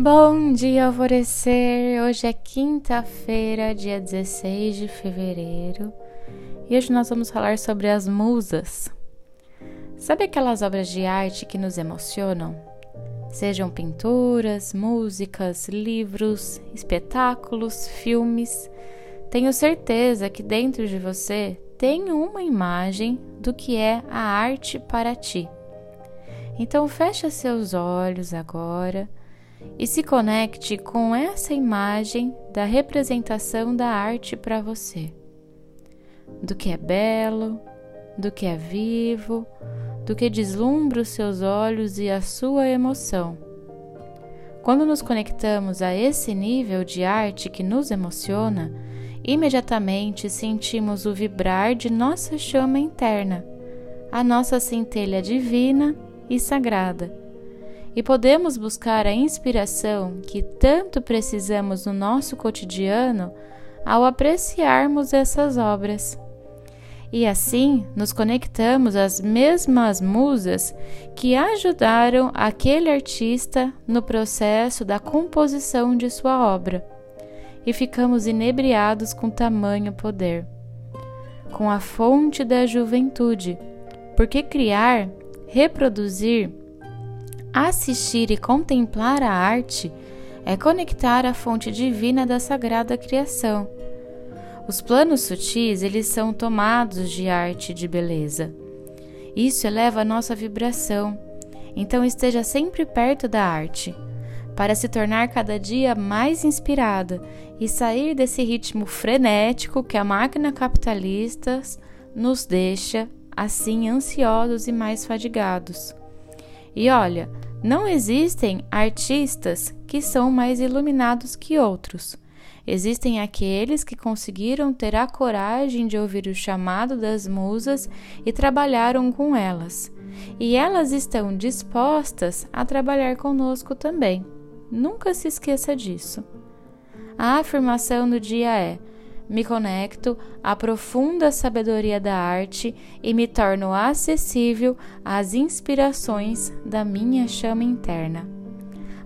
Bom dia, alvorecer! Hoje é quinta-feira, dia 16 de fevereiro, e hoje nós vamos falar sobre as musas. Sabe aquelas obras de arte que nos emocionam? Sejam pinturas, músicas, livros, espetáculos, filmes. Tenho certeza que dentro de você tem uma imagem do que é a arte para ti. Então feche seus olhos agora e se conecte com essa imagem da representação da arte para você. Do que é belo, do que é vivo, do que deslumbra os seus olhos e a sua emoção. Quando nos conectamos a esse nível de arte que nos emociona, imediatamente sentimos o vibrar de nossa chama interna, a nossa centelha divina e sagrada e podemos buscar a inspiração que tanto precisamos no nosso cotidiano ao apreciarmos essas obras. E assim nos conectamos às mesmas musas que ajudaram aquele artista no processo da composição de sua obra, e ficamos inebriados com tamanho poder. Com a fonte da juventude, porque criar, reproduzir, Assistir e contemplar a arte é conectar a fonte divina da sagrada criação. Os planos sutis, eles são tomados de arte e de beleza. Isso eleva a nossa vibração. Então esteja sempre perto da arte, para se tornar cada dia mais inspirada e sair desse ritmo frenético que a máquina capitalista nos deixa assim ansiosos e mais fadigados. E olha, não existem artistas que são mais iluminados que outros. Existem aqueles que conseguiram ter a coragem de ouvir o chamado das musas e trabalharam com elas. E elas estão dispostas a trabalhar conosco também. Nunca se esqueça disso. A afirmação do dia é: me conecto à profunda sabedoria da arte e me torno acessível às inspirações da minha chama interna.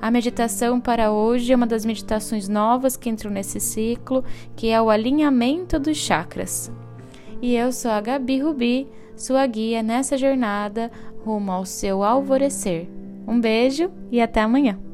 A meditação para hoje é uma das meditações novas que entram nesse ciclo, que é o alinhamento dos chakras. E eu sou a Gabi Rubi, sua guia nessa jornada rumo ao seu alvorecer. Um beijo e até amanhã!